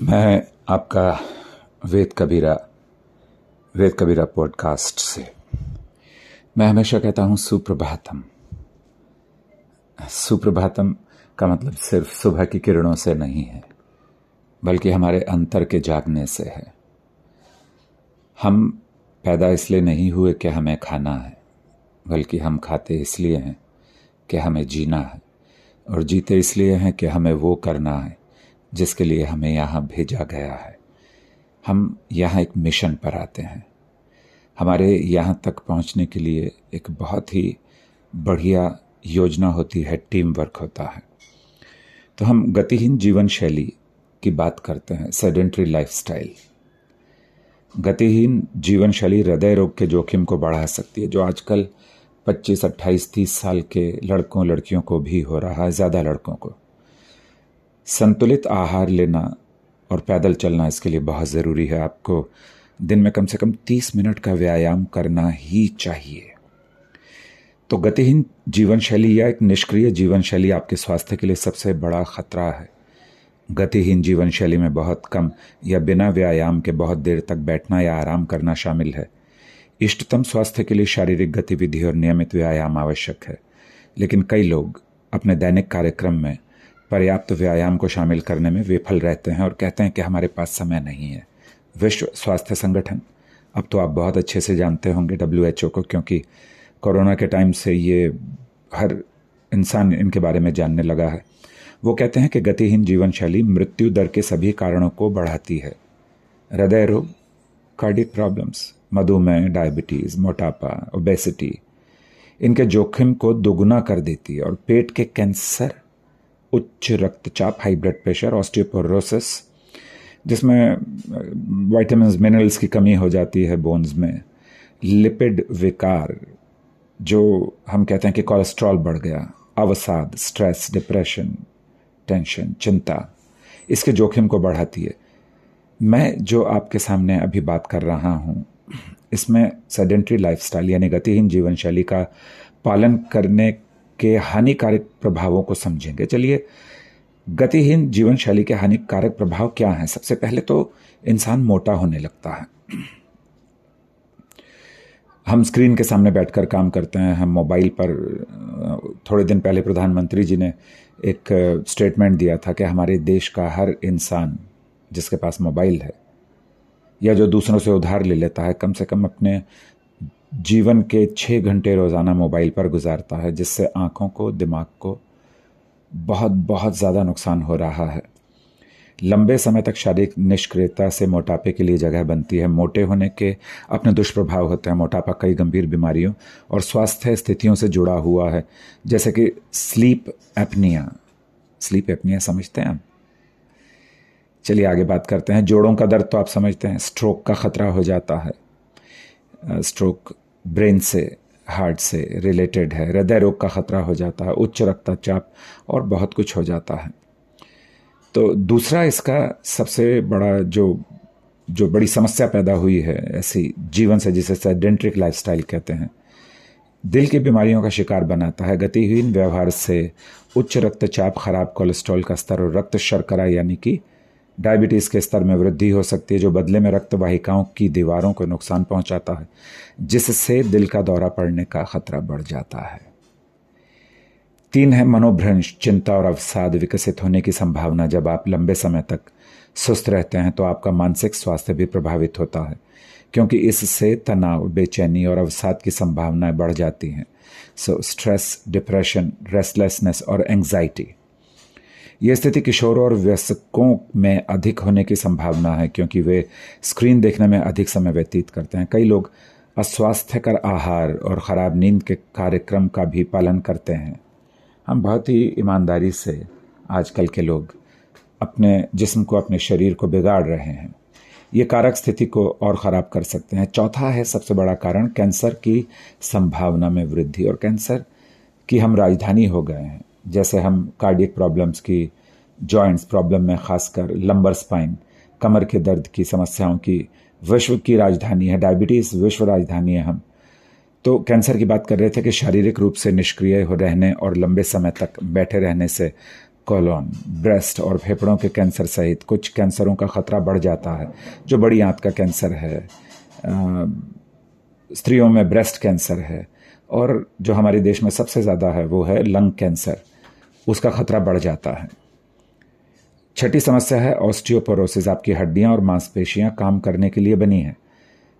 मैं आपका वेद कबीरा वेद कबीरा पॉडकास्ट से मैं हमेशा कहता हूँ सुप्रभातम। सुप्रभातम का मतलब सिर्फ़ सुबह की किरणों से नहीं है, बल्कि हमारे अंतर के जागने से है। हम पैदा इसलिए नहीं हुए कि हमें खाना है, बल्कि हम खाते इसलिए हैं कि हमें जीना है, और जीते इसलिए हैं कि हमें वो करना है जिसके लिए हमें यहाँ भेजा गया है। हम यहाँ एक मिशन पर आते हैं। हमारे यहाँ तक पहुँचने के लिए एक बहुत ही बढ़िया योजना होती है टीम वर्क होता है। तो हम गतिहीन जीवन शैली की बात करते हैं सेडेंट्री लाइफस्टाइल। गतिहीन जीवन शैली हृदय रोग के जोखिम को बढ़ा सकती है जो आजकल 25, 28, 30 साल के लड़कों लड़कियों को भी हो रहा है ज़्यादा लड़कों को। संतुलित आहार लेना और पैदल चलना इसके लिए बहुत ज़रूरी है। आपको दिन में कम से कम 30 मिनट का व्यायाम करना ही चाहिए। तो गतिहीन जीवन शैली या एक निष्क्रिय जीवन शैली आपके स्वास्थ्य के लिए सबसे बड़ा खतरा है। गतिहीन जीवन शैली में बहुत कम या बिना व्यायाम के बहुत देर तक बैठना या आराम करना शामिल है। इष्टतम स्वास्थ्य के लिए शारीरिक गतिविधि और नियमित व्यायाम आवश्यक है। लेकिन कई लोग अपने दैनिक कार्यक्रम में पर्याप्त व्यायाम को शामिल करने में विफल रहते हैं और कहते हैं कि हमारे पास समय नहीं है। विश्व स्वास्थ्य संगठन, अब तो आप बहुत अच्छे से जानते होंगे डब्ल्यू को, क्योंकि कोरोना के टाइम से ये हर इंसान इनके बारे में जानने लगा है। वो कहते हैं कि गतिहीन जीवन शैली मृत्यु दर के सभी कारणों को बढ़ाती है। हृदय रोग कार्डिक प्रॉब्लम्स मधुमेह डायबिटीज़ मोटापा ओबेसिटी इनके जोखिम को दोगुना कर देती है और पेट के कैंसर उच्च रक्तचाप हाई ब्लड प्रेशर ऑस्टियोपोरोसिस जिसमें वाइटामिन मिनरल्स की कमी हो जाती है बोन्स में। लिपिड विकार, जो हम कहते हैं कि कोलेस्ट्रॉल बढ़ गया, अवसाद स्ट्रेस डिप्रेशन टेंशन चिंता, इसके जोखिम को बढ़ाती है। मैं जो आपके सामने अभी बात कर रहा हूँ, इसमें सेडेंट्री लाइफस्टाइल यानी गतिहीन जीवन शैली का पालन करने के हानिकारक प्रभावों को समझेंगे। चलिए, गतिहीन जीवन शैली के हानिकारक प्रभाव क्या हैं? सबसे पहले तो इंसान मोटा होने लगता है। हम स्क्रीन के सामने बैठकर काम करते हैं, हम मोबाइल पर, थोड़े दिन पहले प्रधानमंत्री जी ने एक स्टेटमेंट दिया था कि हमारे देश का हर इंसान जिसके पास मोबाइल है, या जो दूसरों से उधार ले लेता है, कम से कम अपने जीवन के छः घंटे रोज़ाना मोबाइल पर गुजारता है, जिससे आँखों को, दिमाग को बहुत बहुत ज़्यादा नुकसान हो रहा है। लंबे समय तक शारीरिक निष्क्रियता से मोटापे के लिए जगह बनती है। मोटे होने के अपने दुष्प्रभाव होते हैं। मोटापा कई गंभीर बीमारियों और स्वास्थ्य स्थितियों से जुड़ा हुआ है, जैसे कि स्लीप एपनिया। स्लीप एपनिया समझते हैं चलिए आगे बात करते हैं। जोड़ों का दर्द तो आप समझते हैं। स्ट्रोक का खतरा हो जाता है। स्ट्रोक ब्रेन से हार्ट से रिलेटेड है। हृदय रोग का खतरा हो जाता है, उच्च रक्तचाप और बहुत कुछ हो जाता है। तो दूसरा इसका सबसे बड़ा जो जो बड़ी समस्या पैदा हुई है, ऐसी जीवन से जिसे सेडेंट्रिक लाइफस्टाइल कहते हैं, दिल की बीमारियों का शिकार बनाता है। गतिहीन व्यवहार से उच्च रक्तचाप, खराब कोलेस्ट्रॉल का स्तर और रक्त शर्करा यानी कि डायबिटीज़ के स्तर में वृद्धि हो सकती है, जो बदले में रक्त वाहिकाओं की दीवारों को नुकसान पहुंचाता है, जिससे दिल का दौरा पड़ने का खतरा बढ़ जाता है। तीन है मनोभ्रंश, चिंता और अवसाद विकसित होने की संभावना। जब आप लंबे समय तक सुस्त रहते हैं तो आपका मानसिक स्वास्थ्य भी प्रभावित होता है, क्योंकि इससे तनाव, बेचैनी और अवसाद की संभावनाएँ बढ़ जाती हैं। सो स्ट्रेस डिप्रेशन रेस्टलेसनेस और एंग्जाइटी यह स्थिति किशोरों और वयस्कों में अधिक होने की संभावना है, क्योंकि वे स्क्रीन देखने में अधिक समय व्यतीत करते हैं। कई लोग अस्वास्थ्यकर आहार और ख़राब नींद के कार्यक्रम का भी पालन करते हैं। हम बहुत ही ईमानदारी से आजकल के लोग अपने जिस्म को, अपने शरीर को बिगाड़ रहे हैं। ये कारक स्थिति को और ख़राब कर सकते हैं। चौथा है, सबसे बड़ा कारण, कैंसर की संभावना में वृद्धि। और कैंसर की हम राजधानी हो गए हैं। जैसे हम कार्डियक प्रॉब्लम्स की जॉइंट्स प्रॉब्लम में खासकर लंबर स्पाइन कमर के दर्द की, समस्याओं की, विश्व की राजधानी है डायबिटीज़ विश्व राजधानी है हम। तो कैंसर की बात कर रहे थे कि शारीरिक रूप से निष्क्रिय हो रहने और लंबे समय तक बैठे रहने से कोलोन ब्रेस्ट और फेफड़ों के कैंसर सहित कुछ कैंसरों का खतरा बढ़ जाता है, जो बड़ी आंत का कैंसर है। स्त्रियों में ब्रेस्ट कैंसर है और जो हमारे देश में सबसे ज़्यादा है वो है लंग कैंसर उसका खतरा बढ़ जाता है। छठी समस्या है, ऑस्टियोपोरोसिस आपकी हड्डियाँ और मांसपेशियाँ काम करने के लिए बनी है।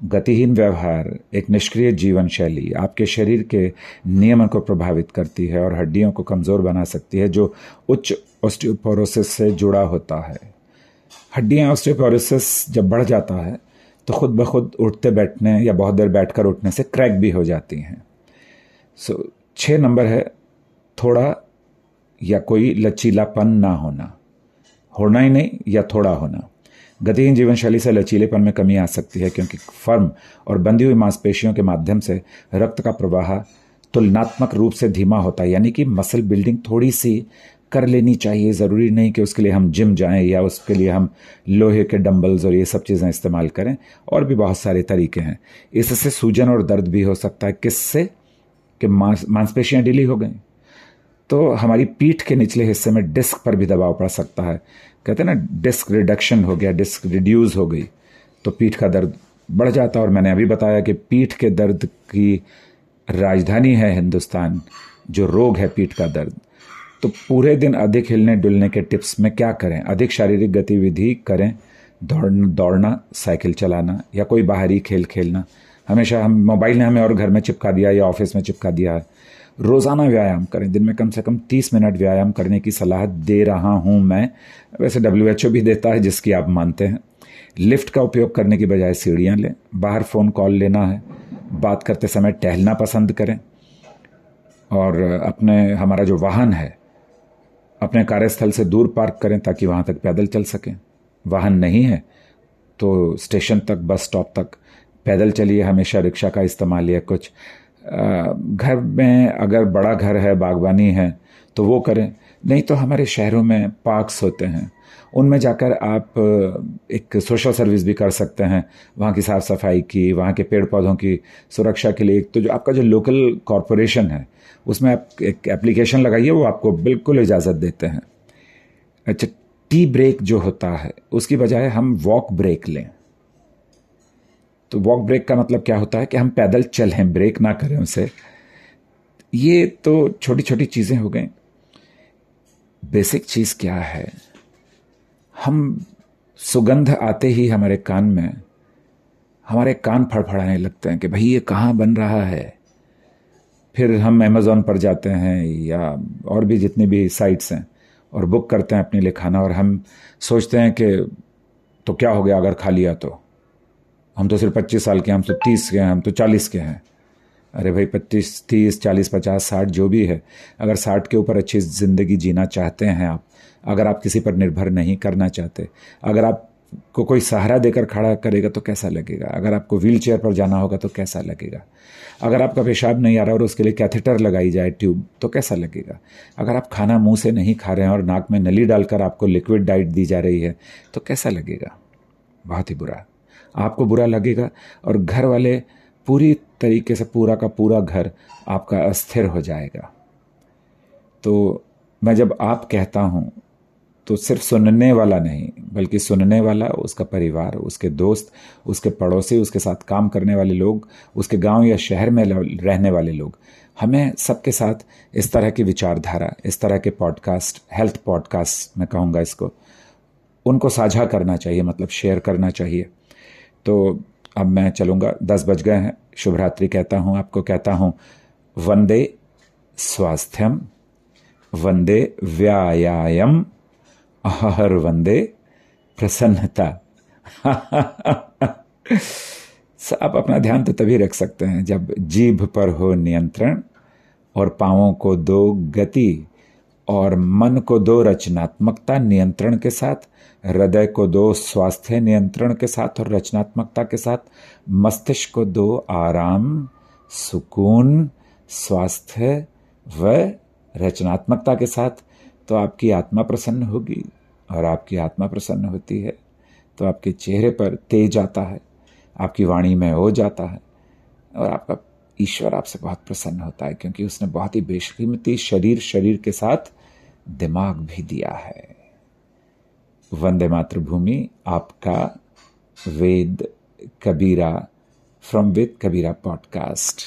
गतिहीन व्यवहार, एक निष्क्रिय जीवन शैली आपके शरीर के नियमन को प्रभावित करती है और हड्डियों को कमज़ोर बना सकती है, जो उच्च ऑस्टियोपोरोसिस से जुड़ा होता है। हड्डियाँ ऑस्टियोपोरोसिस जब बढ़ जाता है तो खुद ब खुद उठते बैठने या बहुत देर बैठकर उठने से क्रैक भी हो जाती हैं। सो छः नंबर है, थोड़ा या कोई लचीलापन ना होना। होना ही नहीं, या थोड़ा होना। गतिहीन जीवन शैली से लचीलेपन में कमी आ सकती है, क्योंकि फर्म और बंधी हुई मांसपेशियों के माध्यम से रक्त का प्रवाह तुलनात्मक रूप से धीमा होता है। यानी कि मसल बिल्डिंग थोड़ी सी कर लेनी चाहिए। ज़रूरी नहीं कि उसके लिए हम जिम जाएँ या उसके लिए हम लोहे के डंबल्स और ये सब चीज़ें इस्तेमाल करें। और भी बहुत सारे तरीके हैं। इससे सूजन और दर्द भी हो सकता है। किससे? कि मांसपेशियाँ ढीली हो गई। तो हमारी पीठ के निचले हिस्से में डिस्क पर भी दबाव पड़ सकता है। कहते हैं ना, डिस्क रिडक्शन हो गया, डिस्क रिड्यूस हो गई तो पीठ का दर्द बढ़ जाता है। और मैंने अभी बताया कि पीठ के दर्द की राजधानी है हिंदुस्तान, जो रोग है पीठ का दर्द। तो पूरे दिन अधिक हिलने डुलने के टिप्स में क्या करें? अधिक शारीरिक गतिविधि करें दौड़ दौड़ना, साइकिल चलाना, या कोई बाहरी खेल खेलना। हमेशा हम मोबाइल ने हमें और घर में चिपका दिया, या ऑफ़िस में चिपका दिया है। रोज़ाना व्यायाम करें। दिन में कम से कम तीस मिनट व्यायाम करने की सलाह दे रहा हूँ मैं। वैसे डब्ल्यूएचओ भी देता है, जिसकी आप मानते हैं। लिफ्ट का उपयोग करने की बजाय सीढ़ियाँ लें। बाहर फ़ोन कॉल लेना है। बात करते समय टहलना पसंद करें। और अपने, हमारा जो वाहन है, अपने कार्यस्थल से दूर पार्क करें ताकि वहाँ तक पैदल चल सकें। वाहन नहीं है तो स्टेशन तक, बस स्टॉप तक, पैदल चलिए, हमेशा रिक्शा का इस्तेमाल या कुछ। घर में अगर बड़ा घर है, बागवानी है तो वो करें। नहीं तो हमारे शहरों में पार्क्स होते हैं। उनमें जाकर आप एक सोशल सर्विस भी कर सकते हैं। वहाँ की साफ़ सफ़ाई की, वहाँ के पेड़ पौधों की सुरक्षा के लिए तो जो आपका जो लोकल कॉरपोरेशन है, उसमें आप एक एप्लीकेशन लगाइए, वो आपको बिल्कुल इजाज़त देते हैं। अच्छा टी ब्रेक जो होता है, उसकी बजाय हम वॉक ब्रेक लें। तो वॉक ब्रेक का मतलब क्या होता है कि हम पैदल चलें ब्रेक ना करें उसे ये तो छोटी छोटी चीज़ें हो गई। बेसिक चीज़ क्या है? हम सुगंध आते ही हमारे कान में, हमारे कान फड़फड़ाने लगते हैं कि भाई ये कहाँ बन रहा है? फिर हम अमेज़ोन पर जाते हैं या और भी जितनी भी साइट्स हैं और बुक करते हैं अपने लिए खाना और हम सोचते हैं कि तो क्या हो गया अगर खा लिया तो। हम तो सिर्फ़ पच्चीस साल के हम तो तीस के हैं, हम तो चालीस के हैं। अरे भाई, पच्चीस, तीस, चालीस, पचास, साठ जो भी है, अगर साठ के ऊपर अच्छी ज़िंदगी जीना चाहते हैं आप, अगर आप किसी पर निर्भर नहीं करना चाहते, अगर आप को कोई सहारा देकर खड़ा करेगा तो कैसा लगेगा? अगर आपको व्हील चेयर पर जाना होगा तो कैसा लगेगा? अगर आपका पेशाब नहीं आ रहा और उसके लिए कैथेटर लगाई जाए ट्यूब तो कैसा लगेगा? अगर आप खाना मुँह से नहीं खा रहे हैं और नाक में नली डालकर आपको लिक्विड डाइट दी जा रही है तो कैसा लगेगा? बहुत ही बुरा। आपको बुरा लगेगा और घर वाले पूरी तरीके से पूरा का पूरा घर आपका अस्थिर हो जाएगा। तो मैं जब आप कहता हूँ तो सिर्फ़ सुनने वाला नहीं, बल्कि सुनने वाला, उसका परिवार, उसके दोस्त, उसके पड़ोसी, उसके साथ काम करने वाले लोग, उसके गाँव या शहर में रहने वाले लोग, हमें सबके साथ इस तरह की विचारधारा, इस तरह के पॉडकास्ट हेल्थ पॉडकास्ट मैं कहूँगा इसको, उनको साझा करना चाहिए मतलब शेयर करना चाहिए। तो अब मैं चलूँगा। दस बज गए हैं। शुभरात्रि कहता हूँ, आपको कहता हूँ, वंदे स्वास्थ्यम, वंदे व्यायाम हर वंदे प्रसन्नता। आप अपना ध्यान तो तभी रख सकते हैं जब जीभ पर हो नियंत्रण और पावों को दो गति और मन को दो रचनात्मकता नियंत्रण के साथ, हृदय को दो स्वास्थ्य नियंत्रण के साथ और रचनात्मकता के साथ, मस्तिष्क को दो आराम, सुकून, स्वास्थ्य व रचनात्मकता के साथ तो आपकी आत्मा प्रसन्न होगी और आपकी आत्मा प्रसन्न होती है। तो आपके चेहरे पर तेज आता है, आपकी वाणी में हो जाता है और आपका ईश्वर आपसे बहुत प्रसन्न होता है, क्योंकि उसने बहुत ही बेशकीमती शरीर शरीर के साथ दिमाग भी दिया है। वंदे मातृभूमि, आपका वेद कबीरा फ्रॉम वेद कबीरा पॉडकास्ट